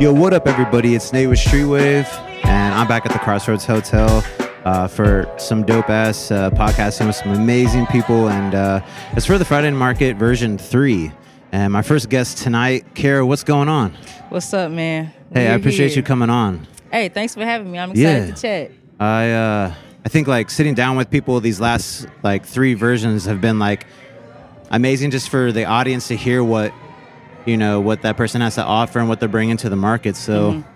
Yo, what up, everybody? It's Nate with Streetwave, and I'm back at the Crossroads Hotel uh, for some dope ass uh, podcasting with some amazing people. And uh, it's for the Friday Market version three. And my first guest tonight, Kara, what's going on? What's up, man? Hey, I We're appreciate here. you coming on. Hey, thanks for having me. I'm excited Yeah. to chat. I uh, I think like sitting down with people these last like three versions have been like amazing just for the audience to hear what you know what that person has to offer and what they're bringing to the market. So Mm-hmm.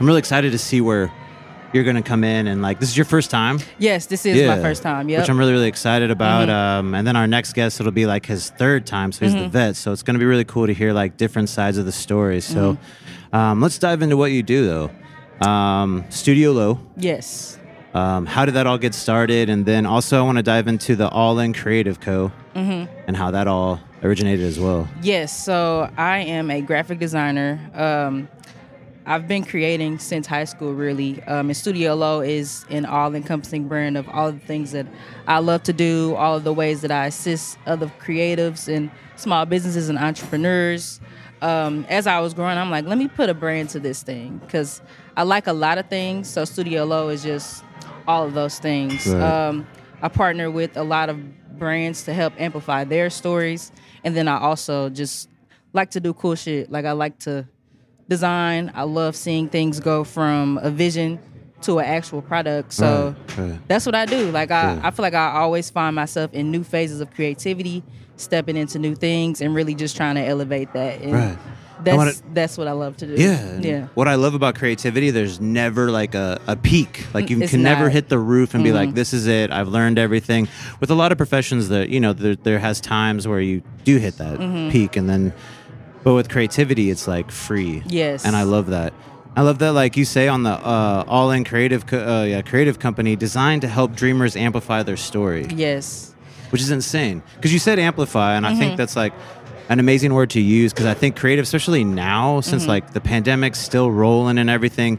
I'm really excited to see where you're gonna come in and like this is your first time. Yes, this is my first time. Yep. Which I'm really, really excited about. Mm-hmm. Um, and then our next guest, it'll be like his third time. So he's the vet. So it's going to be really cool to hear like different sides of the story. So Mm-hmm. um, let's dive into what you do though. Um, Studio Low. yes. Um, how did that all get started? And then also, I want to dive into the All In Creative Co. Mm-hmm. and how that all originated as well. Yes. So I am a graphic designer. Um, I've been creating since high school, really. Um, and Studio Low is an all-encompassing brand of all the things that I love to do, all of the ways that I assist other creatives and small businesses and entrepreneurs. Um, as I was growing, I'm like, let me put a brand to this thing because I like a lot of things. So Studio Low is just all of those things. Right. Um, I partner with a lot of brands to help amplify their stories, and then I also just like to do cool shit. Like I like to design. I love seeing things go from a vision to an actual product. So Right, right. that's what I do. Like I, Yeah. I feel like I always find myself in new phases of creativity, stepping into new things, and really just trying to elevate that. And Right. I That's that's what I love to do. Yeah. Yeah. What I love about creativity, there's never like a, a peak. Like you It's can never not. Mm-hmm. hit the roof and be like, this is it. I've learned everything. With a lot of professions that, you know, there, there has times where you do hit that Mm-hmm. peak and then, but with creativity, it's like free. Yes. And I love that. I love that, like you say on the uh, All In Creative, Co- uh, yeah, creative company, designed to help dreamers amplify their story Yes. which is insane because you said amplify and i Mm-hmm. think that's like an amazing word to use because i think creative especially now since Mm-hmm. like the pandemic's still rolling and everything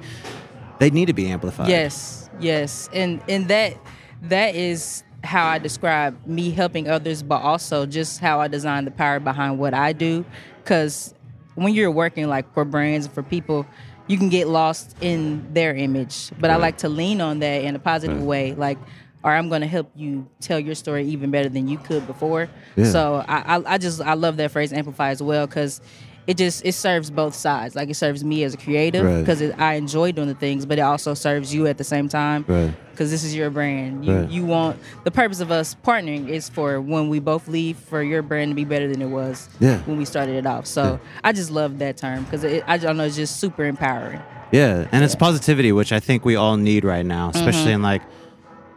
they need to be amplified Yes, yes, and and that that is how I describe me helping others, but also just how I design the power behind what I do. Because when you're working like for brands and for people, you can get lost in their image. But I like to lean on that in a positive Right. way, like. Or I'm going to help you tell your story even better than you could before. Yeah. So I, I, I just I love that phrase amplify as well because it just it serves both sides. Like it serves me as a creative Right. because I enjoy doing the things, but it also serves you at the same time. Right. Because this is your brand. You Right. you want the purpose of us partnering is for when we both leave for your brand to be better than it was Yeah. when we started it off. So I just love that term because I don't know it's just super empowering. yeah and it's positivity which i think we all need right now especially Mm-hmm. in like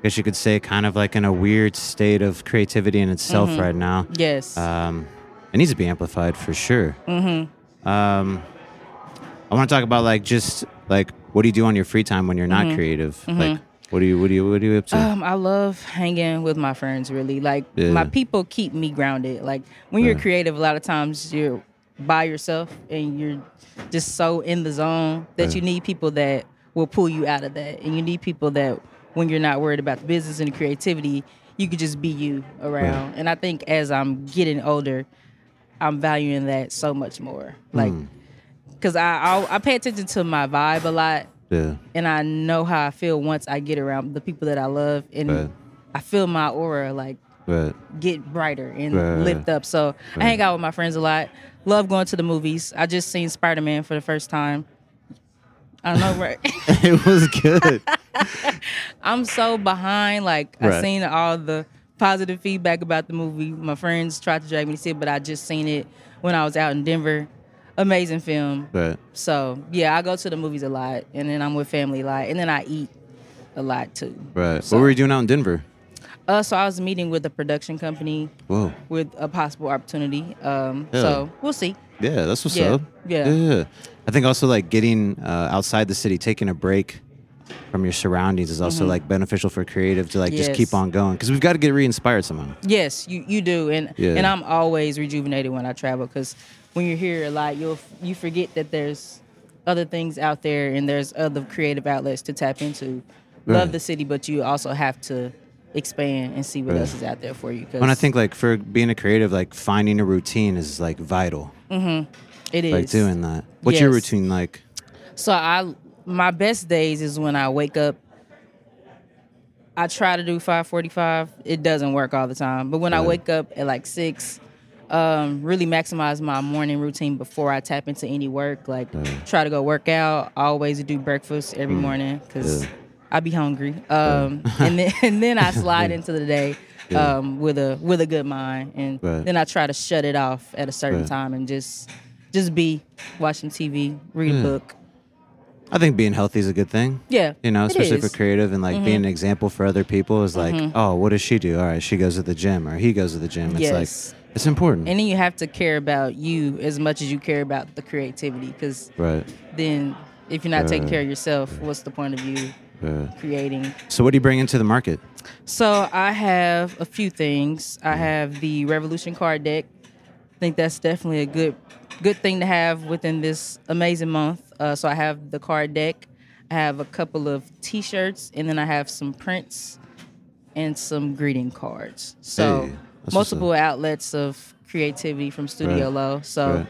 guess you could say kind of like in a weird state of creativity in itself Mm-hmm. right now Yes. um, it needs to be amplified for sure. Mm-hmm. Um, I want to talk about like just like what do you do on your free time when you're not creative? Like what do you what do you what are you up to? Mm-hmm. Um, I love hanging with my friends. Really, like Yeah. my people keep me grounded. Like when you're Yeah. creative, a lot of times you're by yourself and you're just so in the zone that you need people that will pull you out of that, and you need people that when you're not worried about the business and the creativity, you could just be you around. And I think as I'm getting older, I'm valuing that so much more. Like, Hmm. because I I'll, I pay attention to my vibe a lot yeah. and I know how I feel once I get around the people that I love, and Right. I feel my aura like Right. get brighter and Right. lift up. So I hang out with my friends a lot. Love going to the movies. I just seen Spider Man for the first time. I don't know, right? it was good. I'm so behind. Like Right. I seen all the positive feedback about the movie. My friends tried to drag me to see it, but I just seen it when I was out in Denver. Amazing film. right. So yeah, I go to the movies a lot, and then I'm with family a lot, and then I eat a lot too. Right. So- what were you doing out in Denver? Uh, so I was meeting with a production company Whoa. with a possible opportunity. Um, Yeah. so we'll see. Yeah, that's what's Yeah, up. yeah. yeah. I think also like getting uh, outside the city, taking a break from your surroundings is also like beneficial for creative to like just keep Mm-hmm. On going because we've got to get re-inspired somehow. Yes, you, you do, and Yeah. and I'm always rejuvenated when I travel because when you're here a lot, you'll you forget that there's other things out there and there's other creative outlets to tap into. Right. Love the city, but you also have to expand and see what Right. else is out there for you. When I think like for being a creative, like finding a routine is like vital. it is Like doing that. What's your routine like? So I my best days is when I wake up. I try to do 5:45. It doesn't work all the time, but when I wake up at like six, um, really maximize my morning routine before I tap into any work. Like try to go work out. I always do breakfast every morning because Mm. Yeah. I be hungry. Um, and then and then I slide into the day Yeah. um, with a with a good mind, and Right. then I try to shut it off at a certain Right. time and just just be watching TV, read Yeah. a book. I think being healthy is a good thing. Yeah, You know, especially for. Mm-hmm. creative and like being an example for other people is like, oh, what does she do? All right, she goes to the gym or he goes to the gym. It's Yes. like it's important. And then you have to care about you as much as you care about the creativity, because right. then if you're not taking care of yourself, what's the point of you Right. creating? So what do you bring into the market? So I have a few things. I have the Revolution card deck. I think that's definitely a good good thing to have within this amazing month. Uh, so I have the card deck. I have a couple of T-shirts, and then I have some prints and some greeting cards. So Hey, multiple outlets of creativity from Studio Right. Low. So Right.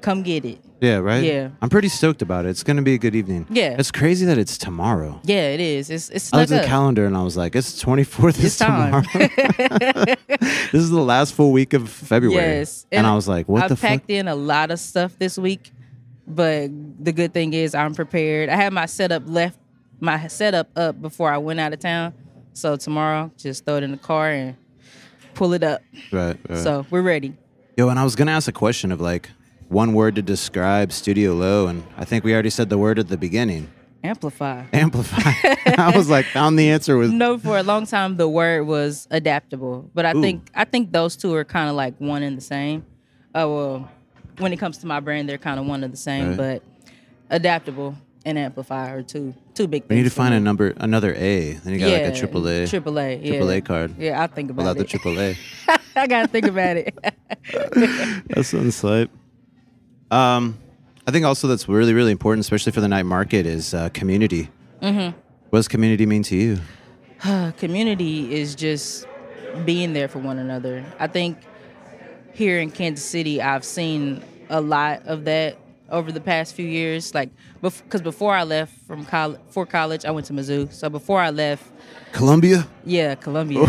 come get it. Yeah, right? Yeah. I'm pretty stoked about it. It's going to be a good evening. Yeah. It's crazy that it's tomorrow. Yeah, it is. It's it's I looked at the calendar and I was like, it's 24th It's is time. tomorrow. this is the last full week of February. Yes, And, I was like, what I the fuck? I packed in a lot of stuff this week, but the good thing is I'm prepared. I had my setup left, my setup up before I went out of town. So tomorrow, just throw it in the car and pull it up. Right, right. So we're ready. Yo, and I was gonna ask a question of like one word to describe Studio Low, and I think we already said the word at the beginning. Amplify. Amplify. I was like, found the answer was No, for a long time the word was adaptable, but I Ooh. think I think those two are kind of like one and the same. Oh well, when it comes to my brand, they're kind of one and the same, Right. but adaptable and amplify are two two big we need to find me. a number another A. Then you got like a triple A. Triple A. Yeah. Triple A card. Yeah, I'll think about Without the triple A. I gotta think about it. That's unsight. Um, I think also that's really really important, especially for the night market, is uh, community. Mm-hmm. What does community mean to you? Community is just being there for one another. I think here in Kansas City, I've seen a lot of that over the past few years. Like, because before I left from college, for college, I went to Mizzou. So before I left, Columbia. yeah, Columbia,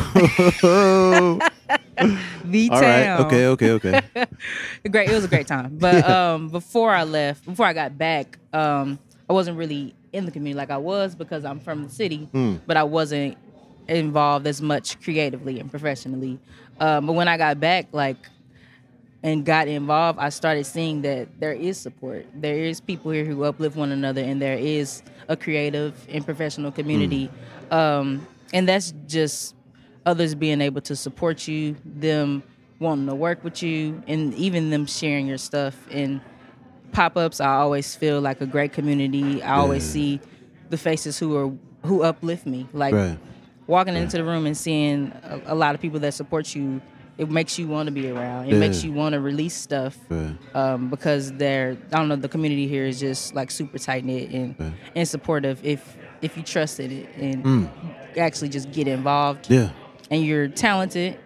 the all town. right. Okay. Okay. Okay. great. It was a great time. But um, before I left, before I got back, um, I wasn't really in the community like I was because I'm from the city, but I wasn't involved as much creatively and professionally. Um, but when I got back, like and got involved, I started seeing that there is support. There is people here who uplift one another, and there is a creative and professional community. Um, and that's just others being able to support you, them wanting to work with you, and even them sharing your stuff. And pop ups, I always feel like a great community. I always Yeah. see the faces who are who uplift me. Like Right. walking into the room and seeing a, a lot of people that support you, it makes you want to be around. It Yeah. makes you want to release stuff Right. um, because they're I don't know the community here is just like super tight knit and Right. and supportive if if you trusted it and Mm. actually just get involved Yeah. And you're talented.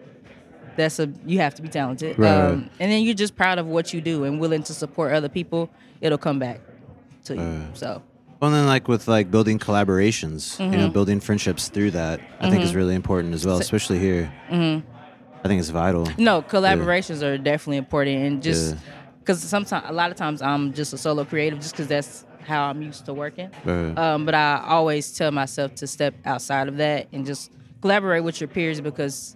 That's a you have to be talented, Right, um, and then you're just proud of what you do and willing to support other people. It'll come back to you. Right. So Well, then, like with like building collaborations, you Mm-hmm. know, building friendships through that, I think is really important as well, especially here. Mm-hmm. I think it's vital. No, collaborations are definitely important, and just Yeah. because sometimes a lot of times I'm just a solo creative, just because that's how I'm used to working. Right. Um, but I always tell myself to step outside of that and just collaborate with your peers because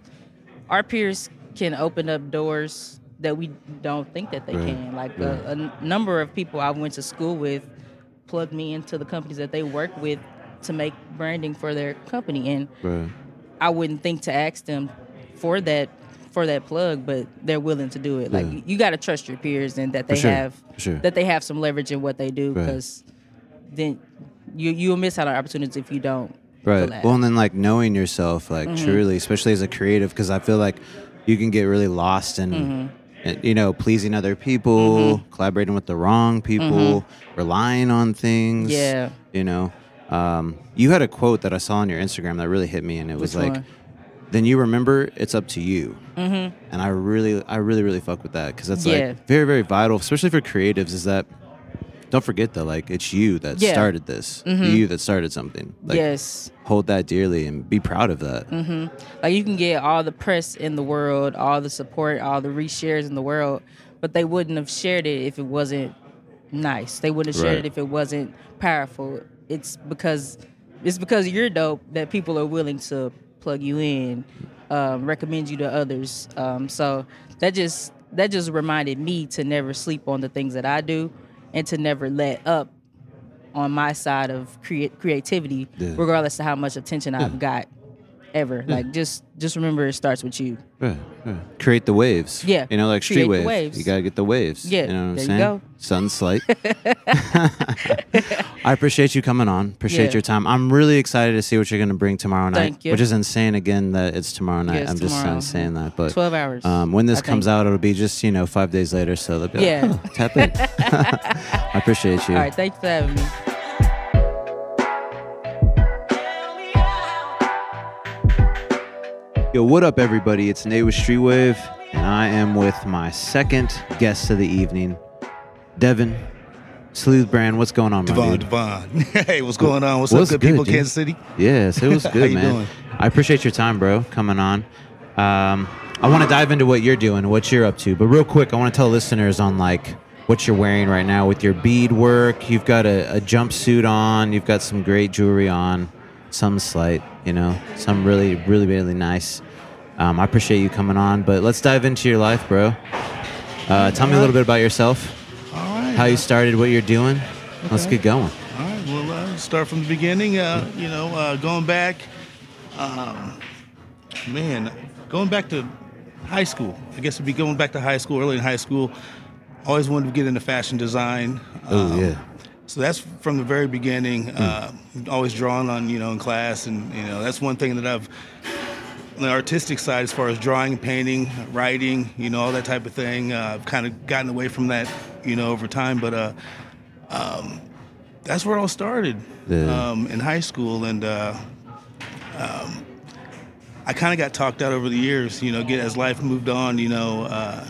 our peers can open up doors that we don't think that they Right. can. Like a, a n- number of people I went to school with plugged me into the companies that they work with to make branding for their company, and Right. I wouldn't think to ask them for that for that plug, but they're willing to do it. Like Yeah. you, got to trust your peers and that they sure, have sure. that they have some leverage in what they do because then you you'll miss out on opportunities if you don't. Right. collab. Well, and then like knowing yourself, like Mm-hmm. truly, especially as a creative, because I feel like you can get really lost in, Mm-hmm. in, you know, pleasing other people, collaborating with the wrong people, relying on things. Mm-hmm. Yeah. You know, um, you had a quote that I saw on your Instagram that really hit me, and it was Which like, one? "Then you remember it's up to you." Mm-hmm. And I really, I really, really fuck with that because that's Yeah. like very, very vital, especially for creatives. Is that don't forget though, like it's you that Yeah. Mm-hmm. started this. You that started something. Like, yes. Hold that dearly and be proud of that. Like you can get all the press in the world, all the support, all the reshares in the world, but they wouldn't have shared it if it wasn't nice. They wouldn't have shared Right. it if it wasn't powerful. It's because it's because you're dope that people are willing to plug you in, um, recommend you to others. Um, so that just that just reminded me to never sleep on the things that I do, and to never let up on my side of create creativity, Yeah. regardless of how much attention I've got ever. Like just just remember it starts with you. Yeah, yeah. Create the waves. Yeah, You know, like street the wave. waves. You gotta get the waves. Yeah, You know what I'm there you saying? go. Sunlight. I appreciate you coming on. Appreciate Yeah. your time. I'm really excited to see what you're gonna bring tomorrow night. Thank you. Which is insane again that it's tomorrow night. It's I'm just tomorrow. uh, saying that. But Twelve hours. um, when this I comes think. out, it'll be just, you know, five days later. So they'll be like, Yeah. "Oh, tap in. I appreciate you. All right, thanks for having me. Yo, what up, everybody? It's Nate with Streetwave, and I am with my second guest of the evening, Devin Sleuth Brand. What's going on, Devon? Devon. hey, what's going on? What's, What's up, good, good, people, dude? Kansas City? Yes, it was How good, you man. doing? I appreciate your time, bro, coming on. Um, I want to dive into what you're doing, what you're up to, but real quick, I want to tell listeners on like what you're wearing right now with your bead work. You've got a, a jumpsuit on. You've got some great jewelry on. Some slight, you know, some really, really, really nice. Um, I appreciate you coming on, but let's dive into your life, bro. Uh, tell me a little bit about yourself, All right. how you started, what you're doing. Let's get going. All right. Well, uh, start from the beginning. Uh, you know, uh, going back, um, man, going back to high school. I guess it'd be going back to high school, early in high school. Always wanted to get into fashion design. Oh Um, yeah, So that's from the very beginning. Uh, always drawn on, you know, in class, and you know, that's one thing that I've on the artistic side, as far as drawing, painting, writing, you know, all that type of thing. Uh, I've kind of gotten away from that, you know, over time. But uh, um, that's where it all started Yeah. um, in high school, and uh, um, I kind of got talked out over the years. You know, get as life moved on. You know.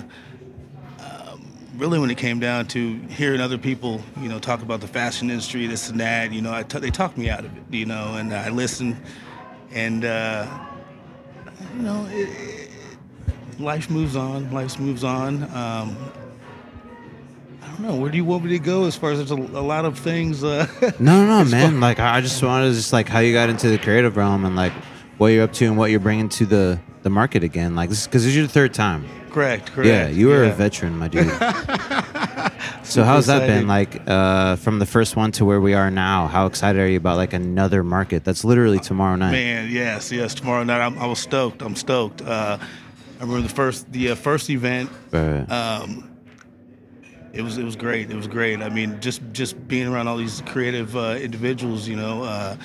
Really when it came down to hearing other people, you know, talk about the fashion industry, this and that, you know, I t- they talked me out of it, you know, and I listened, and uh, you know, it, it, life moves on, life moves on. Um, I don't know, where do you want me to go as far as there's a, a lot of things. Uh, No, no, no, man. Like I I just wanted to just like how you got into the creative realm and like what you're up to and what you're bringing to the the market again. Like this because this is your third time. Correct, correct. Yeah, you were yeah. a veteran, my dude. so how's that been? Like uh, from the first one to where we are now? How excited are you about like another market that's literally tomorrow night? Man, yes, yes. Tomorrow night, I'm, I was stoked. I'm stoked. Uh, I remember the first, the uh, first event. Right. um, it was it was great. It was great. I mean, just just being around all these creative uh, individuals, you know, uh,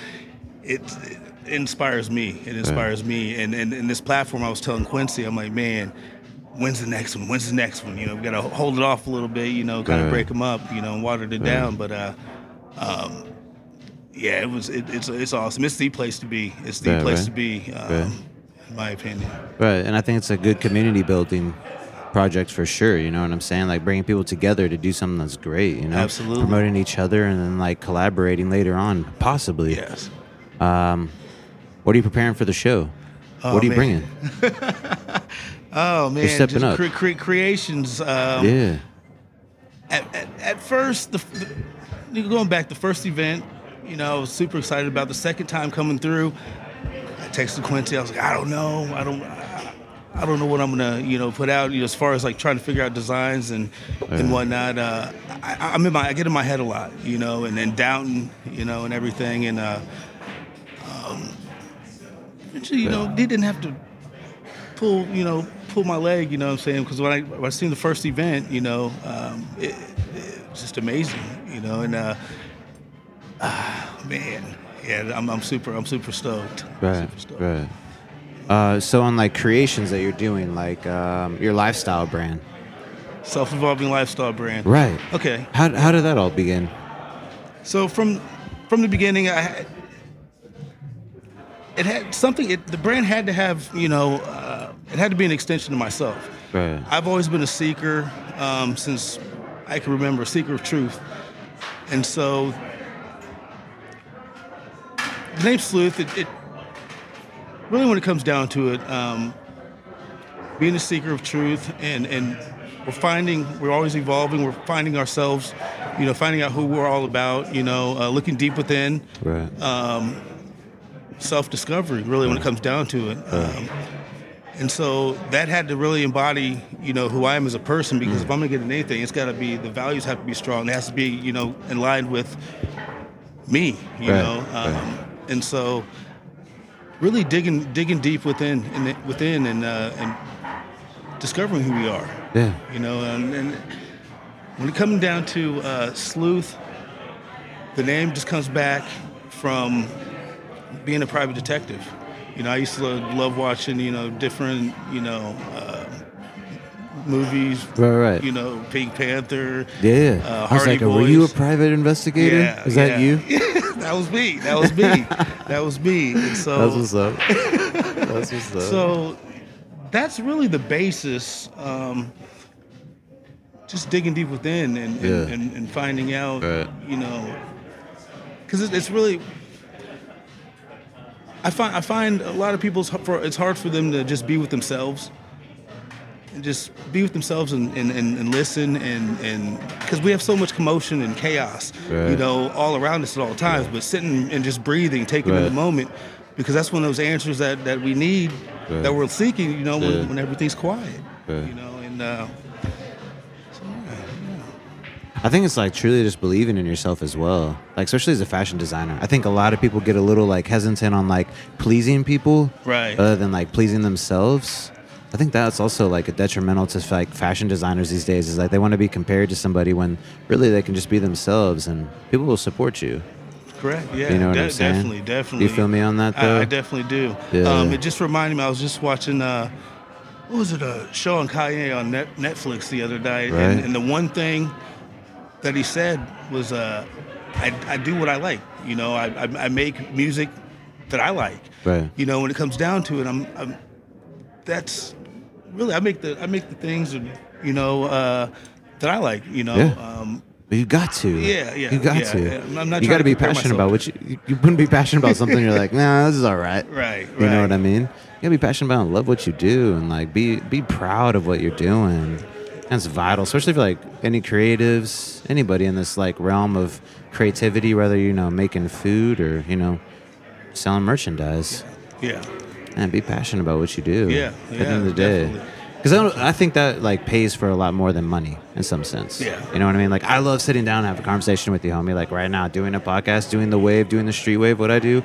it, it inspires me. It inspires me. And, and and this platform, I was telling Quincy, I'm like, man, when's the next one? When's the next one? You know, we got to hold it off a little bit. You know, kind of break them up. You know, and water it down. But uh, um, yeah, it was. It, it's it's awesome. It's the place to be. It's the Right, place right. to be. Um, In my opinion. Right, and I think it's a good community building project for sure. You know what I'm saying? Like bringing people together to do something that's great. You know, Absolutely. promoting each other and then like collaborating later on, possibly. Yes. Um, what are you preparing for the show? Oh, what are you man. bringing? Oh man, stepping just up. cre- cre- creations. Um, yeah, at, at, at first, the, the going back the first event, you know, I was super excited about the second time coming through. I texted Quincy. I was like, I don't know, I don't, I, I don't know what I'm gonna, you know, put out. You know, as far as like trying to figure out designs and and whatnot. Uh, I, I'm in my, I get in my head a lot, you know, and then Downton, you know, and everything, and uh, um, eventually, you know, they didn't have to pull, you know, pull my leg, you know what I'm saying? Because when I, when I seen the first event, you know, um, it, it was just amazing, you know, and uh, ah, man, yeah, I'm, I'm super, I'm super stoked. right, super stoked. right. Uh, so on like creations that you're doing, like um, your lifestyle brand, Self-evolving lifestyle brand. right? Okay, How how did that all begin? so from from the beginning, I had, it had something. It, the brand had to have, you know, it had to be an extension of myself. Right. I've always been a seeker um, since I can remember, a seeker of truth. And so the name Sleuth, it, it really when it comes down to it, um, being a seeker of truth and, and we're finding, we're always evolving, we're finding ourselves, you know, finding out who we're all about, you know, uh, looking deep within, Right. self discovery, really, when it comes down to it. Um, and so that had to really embody, you know, who I am as a person. Because if I'm gonna get in anything, it's got to be the values have to be strong. It has to be, you know, in line with me, you Right, know. Um, right. And so, really digging digging deep within in the, within and uh, and discovering who we are. yeah. You know, and, and when it comes down to uh, sleuth, the name just comes back from being a private detective. You know, I used to love watching, you know, different, you know, uh, movies. Right, right. You know, Pink Panther. Yeah. Uh, I was Hardy like, were you a private investigator? Yeah, Is that yeah. you? that was me. That was me. that was me. And so, That's what's up. That's what's up. so that's really the basis. Um, just digging deep within and, and, Yeah. and, and finding out, Right. you know, because it's really. I find I find a lot of people's for it's hard for them to just be with themselves and just be with themselves and, and, and, and listen and and because we have so much commotion and chaos, you know, all around us at all times. But sitting and just breathing, taking in the moment, because that's one of those answers that, that we need, Right. that we're seeking. You know, Yeah. when, when everything's quiet. Right. You know, and uh, I think it's like truly just believing in yourself as well. Like especially as a fashion designer. I think a lot of people get a little like hesitant on like pleasing people Right. other than like pleasing themselves. I think that's also like a detrimental to like fashion designers these days is like they want to be compared to somebody when really they can just be themselves and people will support you. correct. Yeah, You know what de- I'm saying? definitely, definitely. You feel me on that I. I definitely do. Yeah. Um, it just reminded me. I was just watching. Uh, what was it? A show on Kanye on net, Netflix the other day, Right. and, and the one thing that he said was, uh, I, "I do what I like. You know, I, I, I make music that I like. Right. You know, when it comes down to it, I'm, I'm that's really I make the I make the things that, you know uh, that I like. You know. Yeah. Um, you got to. Yeah, yeah, You got yeah. to. I'm not you got to be passionate myself. about what you, you. Wouldn't be passionate about something. You're like, nah, this is all right. Right, You know what I mean? You gotta be passionate about, it love what you do, and like be be proud of what you're doing. That's vital, especially for like any creatives, anybody in this like realm of creativity, whether you know making food or you know selling merchandise. yeah. And be passionate about what you do. Yeah, At the yeah, end of the day. Because I, I think that like pays for a lot more than money in some sense. Yeah. You know what I mean? Like I love sitting down and have a conversation with you, homie. Like right now, doing a podcast, doing the wave, doing the street wave, what I do,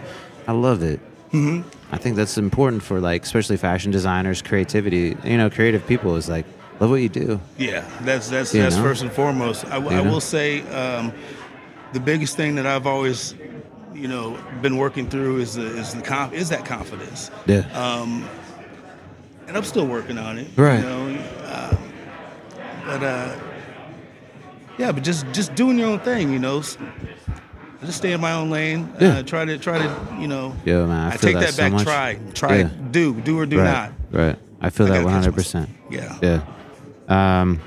I love it. Mm-hmm. I think that's important for like, especially fashion designers, creativity. You know, creative people is like love what you do. Yeah, that's that's You that's know? first and foremost. I, I will say um, the biggest thing that I've always, you know, been working through is the, is the conf- is that confidence, Yeah. um, and I'm still working on it. Right. You know, uh, but uh, yeah, but just just doing your own thing. You know, just stay in my own lane. Yeah. Uh, try to try to you know. Yo, man, I I, take that that, so back. much. Try try Yeah. do do or do right. not. Right. I feel I that gotta one catch hundred percent. Yeah. Yeah. Um,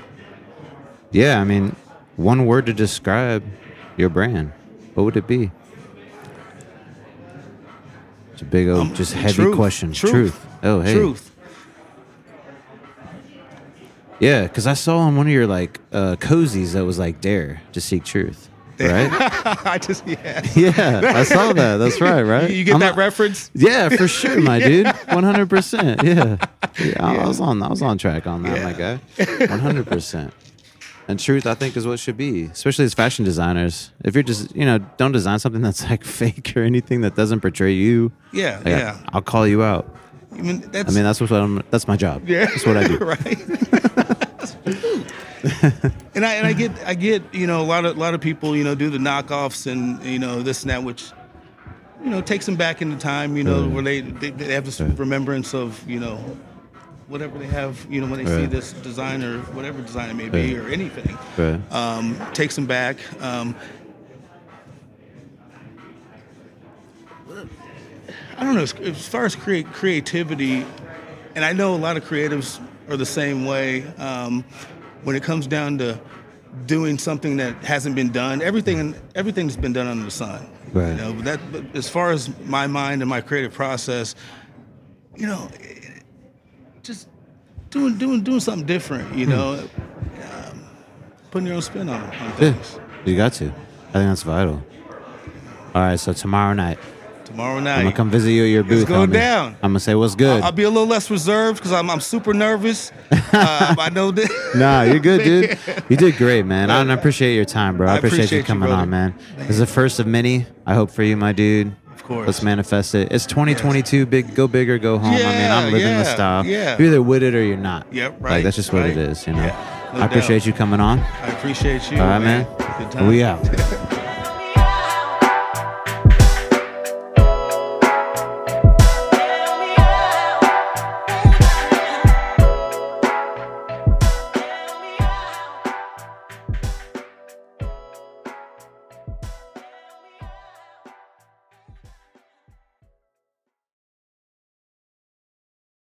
yeah, I mean, one word to describe your brand, what would it be? It's a big old, Um, just heavy truth. question. Truth. Oh, hey. Truth. Yeah, because I saw on one of your like uh, cozies that was like dare to seek truth. Right? I just yeah. yeah, I saw that. That's right, right? You, you get I'm that not- reference? Yeah, for sure, my dude. One hundred percent. Yeah. yeah. I was on I was on track on that, my guy. One hundred percent. And truth, I think, is what should be, especially as fashion designers. If you're just, you know, don't design something that's like fake or anything that doesn't portray you. Yeah, like, yeah. I'll call you out. I mean, that's I mean, that's what I'm. That's my job. yeah, That's what I do. right. and I and I get I get you know a lot of a lot of people you know do the knockoffs and you know this and that which you know takes them back into time you know Right. where they, they they have this Right. remembrance of you know whatever they have you know when they see Right. this designer whatever design it may be Right. or anything um, takes them back. Um, I don't know. As, as far as create creativity, and I know a lot of creatives are the same way. Um, when it comes down to doing something that hasn't been done. Everything everything's been done under the sun. Right. You know, but that but as far as my mind and my creative process, you know, just doing doing doing something different. You know, um, putting your own spin on, on Yeah, things. you got to. I think that's vital. All right, so tomorrow night, Tomorrow night. I'm gonna come visit you at your booth. It's going homie. down. I'm gonna say what's good. I'll be a little less reserved because I'm I'm super nervous. um, I know that. Nah, you're good, dude. You did great, man. I, I appreciate your time, bro. I, I appreciate, appreciate you you, coming brother. on, man. This is the first of many. I hope for you, my dude. Of course. Let's manifest it. It's 2022. Big, go big or go home. I mean, I'm living the yeah, style. yeah. You're either with it or you're not. Yep, Right. Like that's just what it right. is, you know. Yeah, no I appreciate doubt. you coming on. I appreciate you. All right, man. Good time. We out.